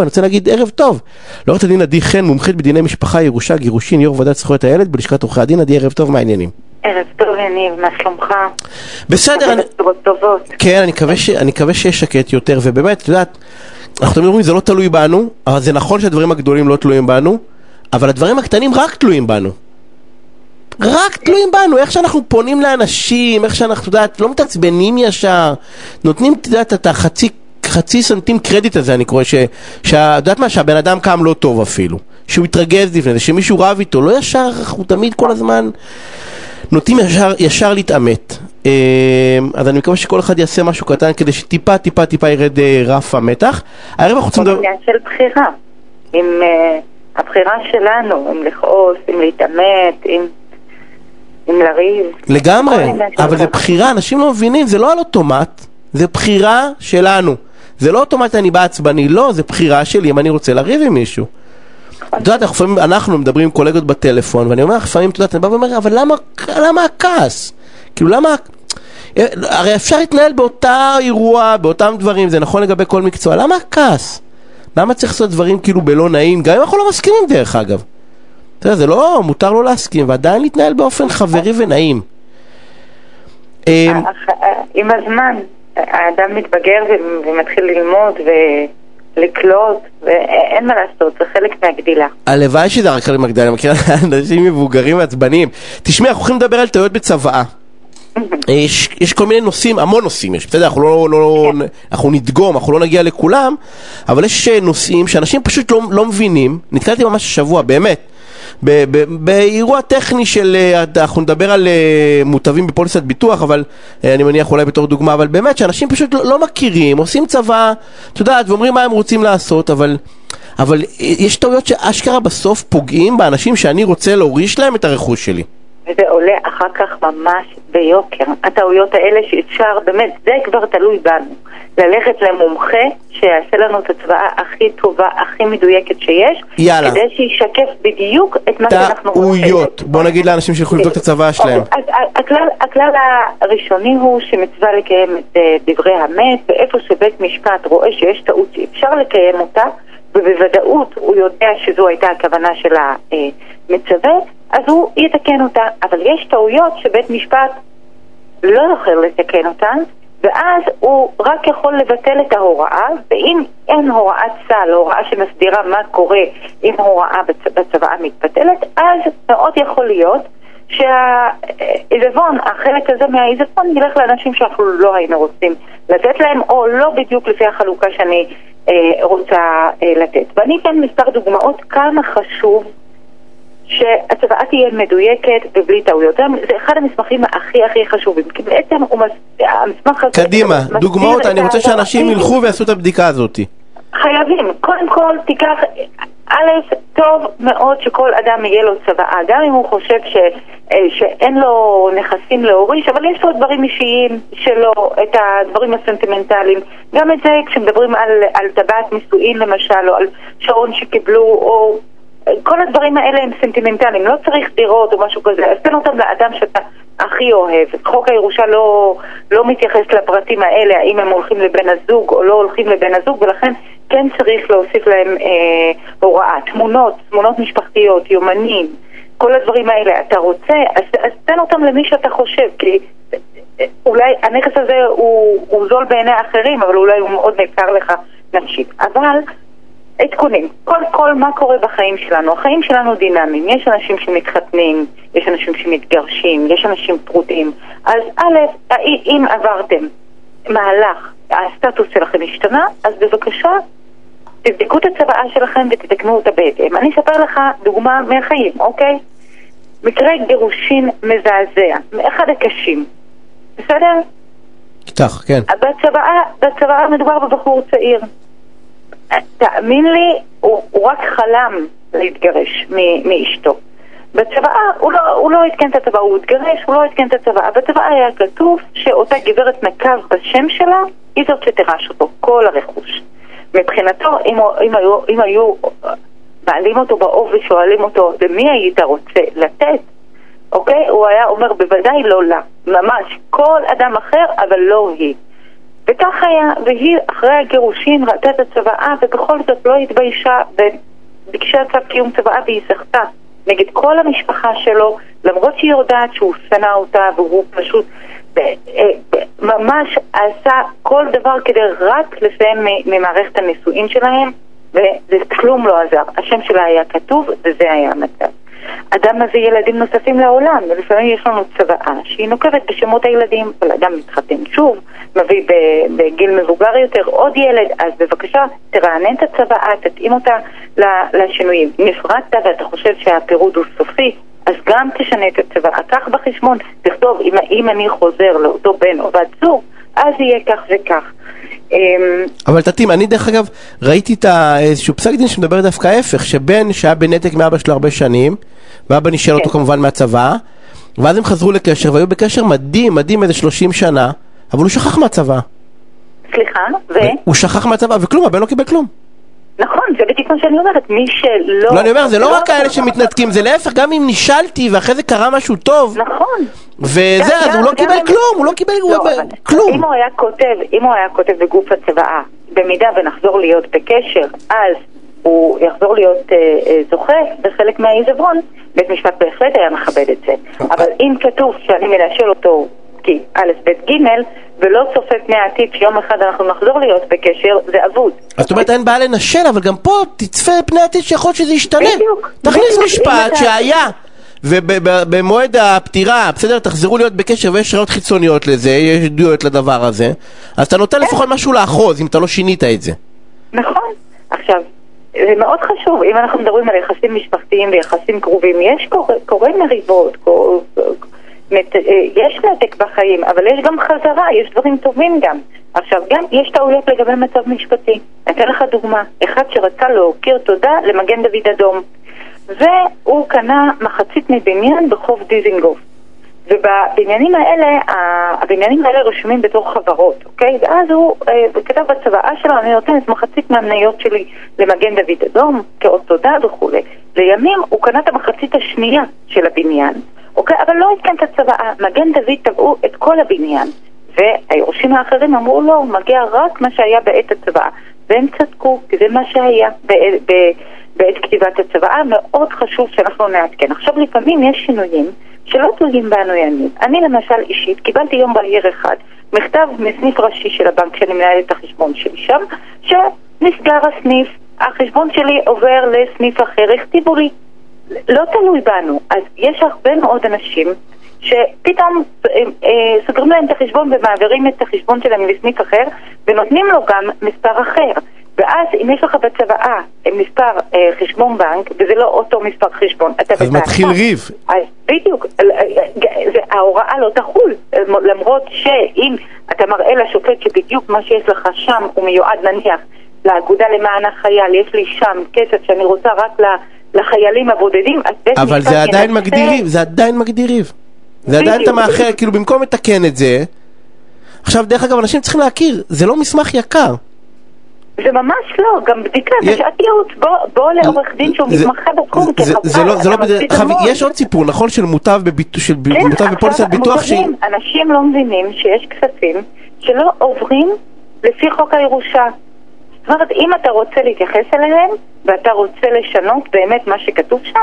ואני רוצה להגיד ערב טוב. לעורכת הדין עדי חן, מומחית בדיני משפחה, ירושה, גירושין, יו"ר ועדת זכויות הילד בלשכת עורכי הדין. עדי, ערב טוב, מה העניינים? ערב טוב, יניב, מה שלומך? בסדר, אני... כן, אני מקווה, ש... אני מקווה שיש שקט יותר, ובאמת, את יודעת, אנחנו תמיד אומרים זה לא תלוי בנו, אבל זה נכון שהדברים הגדולים לא תלויים בנו, אבל הדברים הקטנים רק תלויים בנו. רק תלויים בנו, איך שאנחנו פונים לאנשים, איך שאנחנו, את יודעת, לא מתעצבנים ישר, נותנים, את יודעת, את החצי, חצי סנטים קרדיט הזה, אני קורא, שאת יודעת מה, שהבן אדם קם לא טוב אפילו, שהוא התרגז לפני זה, שמישהו רב איתו, לא ישר, אנחנו תמיד כל הזמן נוטים ישר, ישר להתעמת. אה, אז אני מקווה שכל אחד יעשה משהו קטן כדי שטיפה טיפה טיפה ירד אה, רף המתח. הערב אנחנו רוצים זה. עניין של בחירה. עם אה, הבחירה שלנו, אם לכעוס, אם להתעמת, אם אם לריב. לגמרי, אבל זה בחירה, אנשים לא מבינים, זה לא על אוטומט, זה בחירה שלנו. זה לא אוטומט אני בא עצבני, לא, זה בחירה שלי אם אני רוצה לריב עם מישהו. את יודעת, אנחנו מדברים עם קולגות בטלפון, ואני אומר לך, לפעמים, את יודעת, אני בא ואומר, אבל למה, למה הכעס? כאילו, למה... הרי אפשר להתנהל באותה אירוע, באותם דברים, זה נכון לגבי כל מקצוע, למה הכעס? למה צריך לעשות דברים כאילו בלא נעים, גם אם אנחנו לא מסכימים דרך אגב. אתה יודע, זה לא, מותר לא להסכים, ועדיין להתנהל באופן חברי ונעים. אך, אה, עם הזמן, האדם מתבגר ומתחיל ללמוד ולקלוט, ואין מה לעשות, זה חלק מהגדילה. הלוואי שזה רק חלק מהגדולים, אני מכיר אנשים מבוגרים ועצבניים. תשמעי, אנחנו הולכים לדבר על טעויות בצוואה. יש, יש כל מיני נושאים, המון נושאים יש, בסדר, אנחנו לא, לא, אנחנו נדגום, אנחנו לא נגיע לכולם, אבל יש אה, נושאים שאנשים פשוט לא, לא מבינים, נתקלתי ממש השבוע, באמת, באירוע טכני של, אה, אנחנו נדבר על אה, מוטבים בפוליסת ביטוח, אבל אה, אני מניח אולי בתור דוגמה, אבל באמת שאנשים פשוט לא, לא מכירים, עושים צבא, את יודעת, ואומרים מה הם רוצים לעשות, אבל, אבל יש טעויות שאשכרה בסוף פוגעים באנשים שאני רוצה להוריש להם את הרכוש שלי. וזה עולה אחר כך ממש ביוקר. הטעויות האלה שאפשר, באמת, זה כבר תלוי בנו. ללכת למומחה שיעשה לנו את הצבעה הכי טובה, הכי מדויקת שיש, יאללה. כדי שישקף בדיוק את מה שאנחנו רוצים. טעויות, בוא נגיד לאנשים שילכו לבדוק את הצבא שלהם. אז הכלל, הכלל הראשוני הוא שמצווה לקיים את אה, דברי המת, ואיפה שבית משפט רואה שיש טעות שאפשר לקיים אותה, ובוודאות הוא יודע שזו הייתה הכוונה של המצווה, אז הוא יתקן אותה. אבל יש טעויות שבית משפט לא יכול לתקן אותן, ואז הוא רק יכול לבטל את ההוראה, ואם אין הוראת סל, הוראה שמסדירה מה קורה אם הוראה בצ- בצוואה מתבטלת, אז מאוד יכול להיות שהעיזבון, החלק הזה מהעיזבון ילך לאנשים שאנחנו לא היינו רוצים לתת להם, או לא בדיוק לפי החלוקה שאני אה, רוצה אה, לתת. ואני אתן מספר דוגמאות כמה חשוב שהצוואה תהיה מדויקת ובלי טעויות. זה, אחד המסמכים הכי הכי חשובים, כי בעצם הוא מס... המסמך הזה... קדימה, דוגמאות, אני רוצה שאנשים ילכו ויעשו את הבדיקה הזאת. חייבים. קודם כל, תיקח... א', טוב מאוד שכל אדם יהיה לו צוואה, גם אם הוא חושב ש, אה, שאין לו נכסים להוריש, אבל יש לו דברים אישיים שלו, את הדברים הסנטימנטליים. גם את זה כשמדברים על, על טבעת נישואין למשל, או על שעון שקיבלו, או... כל הדברים האלה הם סנטימנטליים, לא צריך דירות או משהו כזה, אז תן אותם לאדם שאתה הכי אוהב. חוק הירושה לא, לא מתייחס לפרטים האלה, האם הם הולכים לבן הזוג או לא הולכים לבן הזוג, ולכן כן צריך להוסיף להם אה, הוראה. תמונות, תמונות משפחתיות, יומנים, כל הדברים האלה. אתה רוצה, אז, אז תן אותם למי שאתה חושב, כי אה, אולי הנכס הזה הוא, הוא זול בעיני האחרים, אבל אולי הוא מאוד יקר לך נפשית. אבל עדכונים. קודם כל, מה קורה בחיים שלנו? החיים שלנו דינמיים. יש אנשים שמתחתנים, יש אנשים שמתגרשים, יש אנשים פרודים. אז א', אם עברתם מהלך, הסטטוס שלכם השתנה, אז בבקשה, תבדקו את הצוואה שלכם ותתקנו אותה בהתאם. אני אספר לך דוגמה מהחיים, אוקיי? מקרה גירושין מזעזע, מאחד הקשים. בסדר? איתך, כן. בצוואה, בצוואה מדובר בבחור צעיר. תאמין לי, הוא, הוא רק חלם להתגרש מ- מאשתו. בצוואה, הוא לא, הוא לא עדכן את הצוואה, הוא התגרש, הוא לא עדכן את הצוואה. בצוואה היה כתוב שאותה גברת נקב בשם שלה, היא זאת שתירש אותו, כל הרכוש. מבחינתו, אם, אם, היו, אם היו מעלים אותו באוב ושואלים אותו, למי היית רוצה לתת? אוקיי? הוא היה אומר, בוודאי לא לה. ממש, כל אדם אחר, אבל לא היא. וכך היה, והיא אחרי הגירושין ראתה את הצוואה ובכל זאת לא התביישה וביקשה צו קיום צוואה והיא זכתה נגד כל המשפחה שלו, למרות שהיא יודעת שהוא שנא אותה והוא פשוט אה, ממש עשה כל דבר כדי רק לסיים ממערכת הנישואין שלהם וזה כלום לא עזר. השם שלה היה כתוב וזה היה המצב. אדם מביא ילדים נוספים לעולם, ולפעמים יש לנו צוואה שהיא נוקבת בשמות הילדים, אבל אדם מתחתן שוב, מביא בגיל מבוגר יותר עוד ילד, אז בבקשה תרענן את הצוואה, תתאים אותה לשינויים. נפרדת ואתה חושב שהפירוד הוא סופי, אז גם תשנה את הצוואה. קח בחשבון, תכתוב, אם, אם אני חוזר לאותו בן או בת זוג, אז יהיה כך וכך. אמ, אבל תתאים, אני דרך אגב ראיתי את איזשהו פסק דין שמדבר דווקא ההפך, שבן שהיה בנתק מאבא שלו הרבה שנים, ואבא נשאל אותו כן. כמובן מהצבא, ואז הם חזרו לקשר והיו בקשר מדהים, מדהים איזה 30 שנה, אבל הוא שכח מהצבא. סליחה, ו? הוא שכח מהצבא, וכלום, הבן לא קיבל כלום. נכון, זה בדיוק מה שאני אומרת, מי שלא... לא, אני אומר, זה לא, לא רק כאלה שמתנתקים, זה להפך, גם אם נשאלתי ואחרי זה קרה משהו טוב. נכון. וזה, אז הוא לא קיבל כלום, הוא לא קיבל כלום. אם הוא היה כותב, אם הוא היה כותב בגוף הצוואה, במידה ונחזור להיות בקשר, אז הוא יחזור להיות אה, אה, זוכה בחלק מהעיזבון, בית משפט בהחלט היה מכבד את זה. אבל אם כתוב שאני מנשל אותו כי א', ב', ג', ולא צופה פני העתיד שיום אחד אנחנו נחזור להיות בקשר, זה אבוד. זאת אומרת אין בעיה לנשל, אבל גם פה תצפה פני העתיד שיכול להיות שזה ישתנה. בדיוק. תכניס משפט שהיה. ובמועד הפטירה, בסדר, תחזרו להיות בקשר ויש ראיות חיצוניות לזה, יש עדויות לדבר הזה, אז אתה נותן כן. לפחות משהו לאחוז, אם אתה לא שינית את זה. נכון. עכשיו, זה מאוד חשוב, אם אנחנו מדברים על יחסים משפחתיים ויחסים קרובים, יש קורה מריבות, יש נתק בחיים, אבל יש גם חזרה, יש דברים טובים גם. עכשיו, גם יש טעויות לגבי מצב משפטי. אני אתן לך דוגמה. אחד שרצה להוקיר תודה למגן דוד אדום, והוא קנה מחצית מבניין בחוף דיזינגוף. ובבניינים האלה, הבניינים האלה רשומים בתור חברות, אוקיי? ואז הוא אה, כתב בצוואה שלו, אני נותנת מחצית מהמניות שלי למגן דוד אדום, כאות תודה וכולי. לימים הוא קנה את המחצית השנייה של הבניין. אוקיי? אבל לא עדכן את הצוואה. מגן דוד תבעו את כל הבניין, והיורשים האחרים אמרו לא, מגיע רק מה שהיה בעת הצוואה. והם צדקו, כי זה מה שהיה בעת, בעת כתיבת הצוואה. מאוד חשוב שאנחנו נעדכן. עכשיו, לפעמים יש שינויים שלא תלויים בנו ימים. אני למשל אישית קיבלתי יום בהיר אחד מכתב מסניף ראשי של הבנק שאני מנהלת את החשבון שלי שם, שנסגר הסניף, החשבון שלי עובר לסניף אחר, הכתיבו לי לא תלוי בנו. אז יש הרבה מאוד אנשים שפתאום אה, אה, סוגרים להם את החשבון ומעבירים את החשבון שלהם לסניף אחר ונותנים לו גם מספר אחר. ואז אם יש לך בצוואה מספר אה, חשבון בנק, וזה לא אותו מספר חשבון, אתה אז מתחיל ריב. אז בדיוק, אה, אה, ההוראה לא תחול, למרות שאם אתה מראה לשופט שבדיוק מה שיש לך שם הוא מיועד נניח לאגודה למען החייל, יש לי שם כסף שאני רוצה רק. לחיילים הבודדים, אז בית אבל זה עדיין מגדיר ריב, זה עדיין מגדיר ריב. זה עדיין אתה מאחר, כאילו במקום לתקן את זה, עכשיו דרך אגב אנשים צריכים להכיר, זה לא מסמך יקר. זה ממש לא, גם בדיקה, זה שעת ייעוץ, בוא לעורך דין שהוא מתמחה בתחום, זה לא, לא, יש עוד סיפור, נכון, של מוטב כן, בפוליסת ביטוח, אנשים לא מבינים שיש כספים שלא עוברים לפי חוק הירושה. זאת אומרת, אם אתה רוצה להתייחס אליהם, ואתה רוצה לשנות באמת מה שכתוב שם,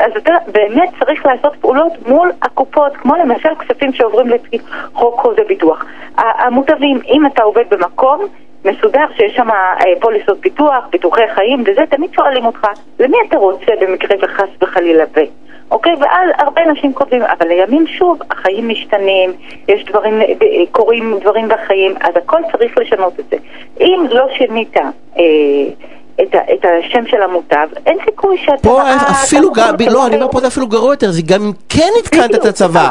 אז אתה באמת צריך לעשות פעולות מול הקופות, כמו למשל כספים שעוברים לפי חוק חוזה ביטוח. המוטבים, אם אתה עובד במקום מסודר שיש שם אה, פוליסות ביטוח, ביטוחי חיים וזה, תמיד שואלים אותך, למי אתה רוצה במקרה וחס וחלילה ו... אוקיי? ואז הרבה אנשים כותבים, אבל לימים שוב, החיים משתנים, יש דברים, אה, קורים דברים בחיים, אז הכל צריך לשנות את זה. אם לא שינית... אה, את, את השם של המוטב, אין סיכוי שאתה... פה אפילו, ג... לא, אני אומר פה זה אפילו גרוע יותר, זה גם אם כן התקנת את הצבא,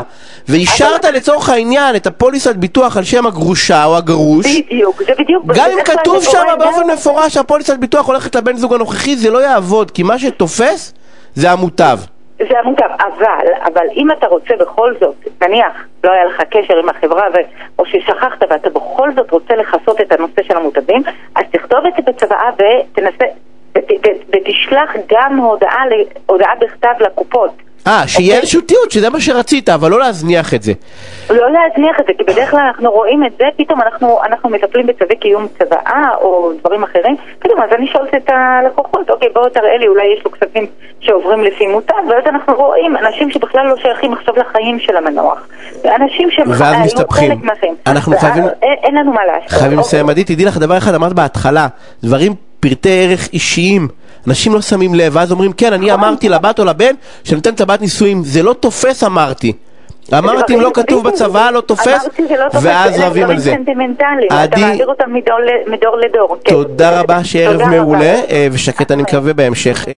ואישרת לצורך העניין את הפוליסת ביטוח על שם הגרושה או הגרוש, בדיוק, זה בדיוק, גם אם כתוב שם באופן מפורש שהפוליסת ביטוח הולכת לבן זוג הנוכחי, זה לא יעבוד, כי מה שתופס זה המוטב. זה המוטב, אבל, אבל אם אתה רוצה בכל זאת, נניח, לא היה לך קשר עם החברה, ו... או ששכחת ואתה בכל זאת רוצה לכסות את הנושא של המוטבים, אז תכתוב את זה בצוואה ותנסה, ות, ות, ותשלח גם הודעה, הודעה בכתב לקופות. אה, שיהיה אוקיי? איזשהו תיעוד, שזה מה שרצית, אבל לא להזניח את זה. לא להזניח את זה, כי בדרך כלל אנחנו רואים את זה, פתאום אנחנו, אנחנו מטפלים בצווי קיום צוואה או דברים אחרים, פתאום אז אני שואלת את הלקוחות, אוקיי בואו תראה לי, אולי יש לו כספים שעוברים לפי מוטב, ואז אנחנו רואים אנשים שבכלל לא שייכים עכשיו לחיים של המנוח. אנשים שהם היו. חלק מהחיים. אנחנו חייבים- אין, אין לנו מה לעשות. חייבים. לסיים, עדי, תדעי לך דבר אחד, אמרת בהתחלה, דברים, פרטי ערך אישיים. אנשים לא שמים לב, ואז אומרים, כן, אני אמרתי לבת או לבן שנותן טבעת נישואים, זה לא תופס אמרתי. אמרתי אם לא כתוב בצבא, לא תופס, לא תופס, ואז רבים על זה. סנטימנטליים, אתה מעביר אותם מדור לדור. כן. תודה רבה, שערב. מעולה, אה, ושקט אני מקווה בהמשך.